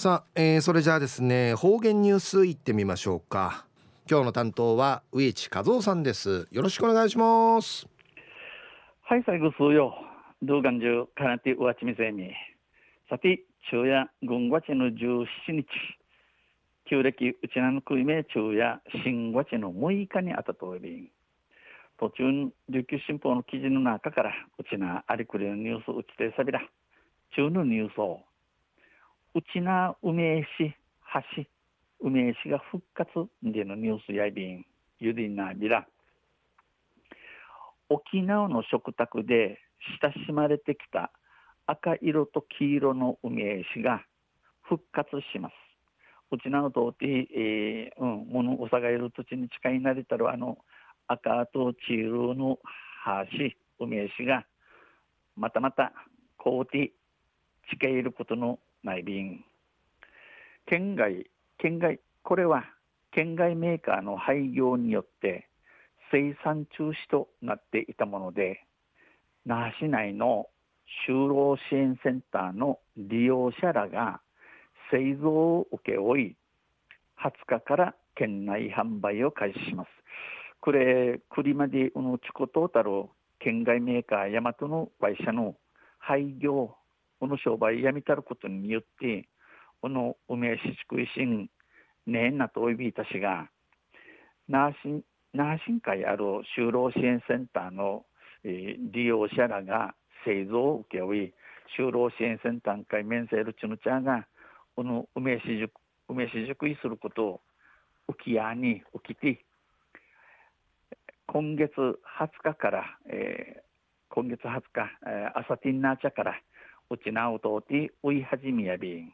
さあ、えー、それじゃあですね方言ニュースいってみましょうか。今日の担当は植地和夫さんです。よろしくお願いします。はい最後数よ動画中かなてうわちみせに。さて昼夜軍月の17日。旧暦うちなのくいめ昼夜新月の6日にあたとおり。途中琉球新報の記事の中からうちなありくりのニュースうちてさびら中のニュースをうちな梅市橋梅市が復活でのニュースやびんゆりなびら沖縄の食卓で親しまれてきた赤色と黄色の梅石が復活します。うちなのとて、えー、うん、ものおさがいる土地に近いなりたるあの赤と黄色の橋、梅石がまたまたこうて近いることの内便県外県外これは県外メーカーの廃業によって生産中止となっていたもので那覇市内の就労支援センターの利用者らが製造を請け負い20日から県内販売を開始します。これ、栗までうのチコトータル県外メーカーヤマトの会社の廃業この商売やめたることによってこの梅市地区維新ねえなとおいびいたしが那覇市那覇市会ある就労支援センターの、えー、利用者らが製造を請け負い就労支援センター会面せるちぬちゃがこの梅市塾梅市塾いすることを浮き屋に起きて今月20日から、えー、今月20日、えー、朝ティンナーチャからうちなうとうて追い始めやびん。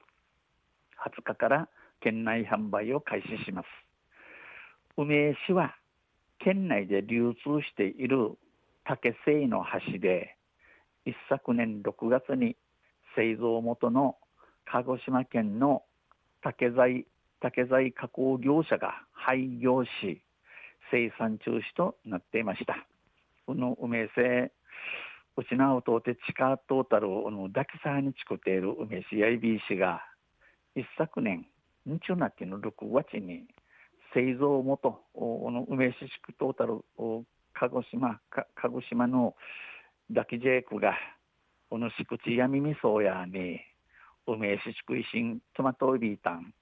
20日から県内販売を開始します。梅市は県内で流通している竹製の橋で一昨年6月に製造元の鹿児島県の竹材竹材加工業者が廃業し生産中止となっていました。この梅製うちなおとて地下トータルをの抱きさにちくている梅市やいびいしが一昨年日中なきの6月に製造元の梅市地区トータル鹿児島鹿児島の抱きジェイクがこの敷地やみみそうやに梅市地区維新トマトリータン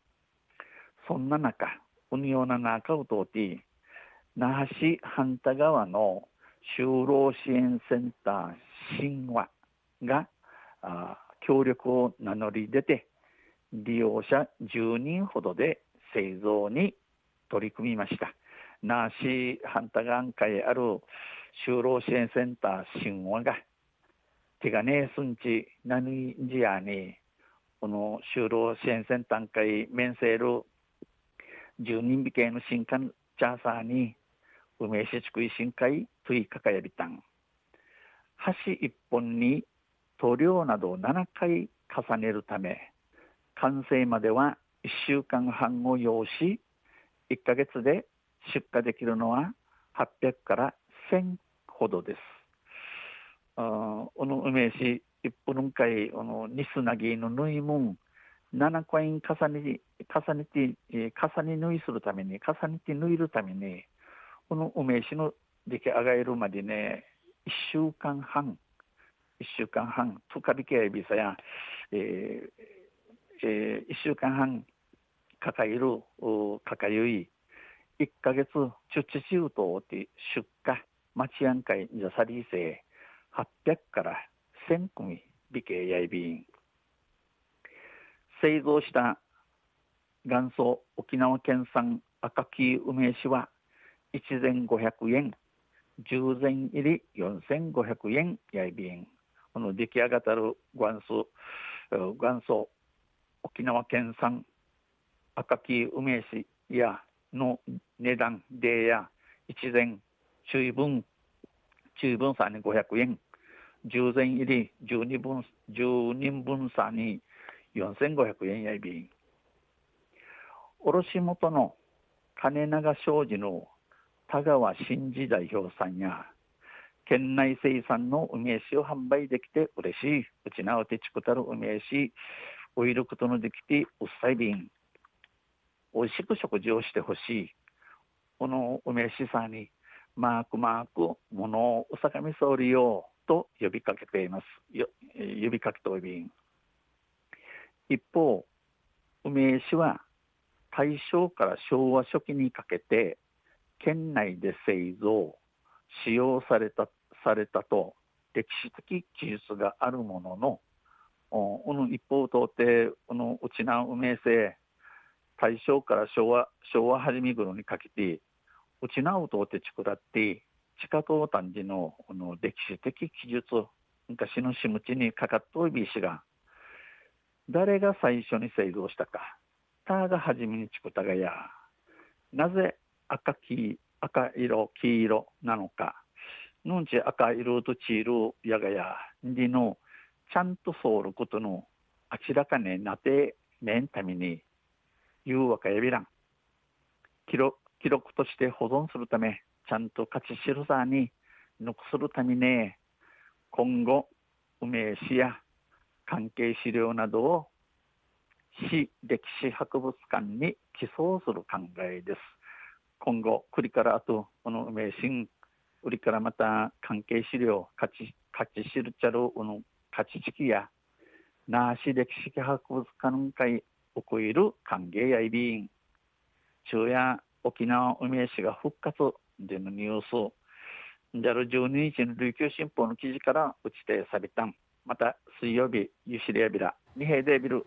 そんな中うにような中を通って那覇市半田川の就労支援センター神話が協力を名乗り出て利用者10人ほどで製造に取り組みました。那覇市反対眼会ある就労支援センター神話が手がねえすんち何時やにこの就労支援センター会面せる10人引けの新刊チャーサーに梅市地区維新会トイカカヤビタン橋一本に塗料などを7回重ねるため完成までは1週間半を要し1ヶ月で出荷できるのは800から1000ほどです。あこの梅市一本会このニスナギの縫いもん7コイン重ね重ねて重ね縫いするために重ねて縫いるためにこの梅酒の出来上がるまでね、1週間半、1週間半、とかびけやびさや、えーえー、1週間半かかえる、かかゆい、1ヶ月、ちゅちちゅうとって出荷、町案会じゃさりせ、800から1000組美形やいびん。製造した元祖沖縄県産赤木梅酒は一膳500円、十膳入り4500円やいびん。この出来上がったる元祖、元祖沖縄県産赤木梅酒やの値段でや一膳注意分注意分差に500円十膳入り十二分十人分差に4500円やいびん卸元の金長商事の田川真二代表さんや県内生産の梅酒を販売できて嬉しい。うちなおてちくたる梅酒、オイルことのできてうっさいびん美味しく食事をしてほしいこの梅しさんにマークマークものをうさかみ総理よと呼びかけていますよ呼びかけておびん一方梅市は大正から昭和初期にかけて県内で製造使用されたされたと歴史的記述があるもののこの一方を通ってこのうちな梅製大正から昭和昭和初め頃にかけてうちなうとって作らって地下島単時のこの歴史的記述昔のしむちにかかっといびしが誰が最初に製造したかターが初めに作ったがや。なぜ赤黄赤色黄色なのか。ぬんち赤色と黄色やがや。にのちゃんとそうることの明らかになってめんために言うわかやびらん。記録記録として保存するためちゃんと勝ち知るさに残するために今後梅市や関係資料などを市歴史博物館に寄贈する考えです。今後、栗からあと、この名神、売りからまた関係資料、価値、価値知るちゃる、この価値式や、なし歴史博物館会、おこいる歓迎やいびん、昼夜、沖縄梅市が復活でのニュース、じゃる12日の琉球新報の記事から打ち手されたん。また水曜日、ゆしりやびら、二平デビル。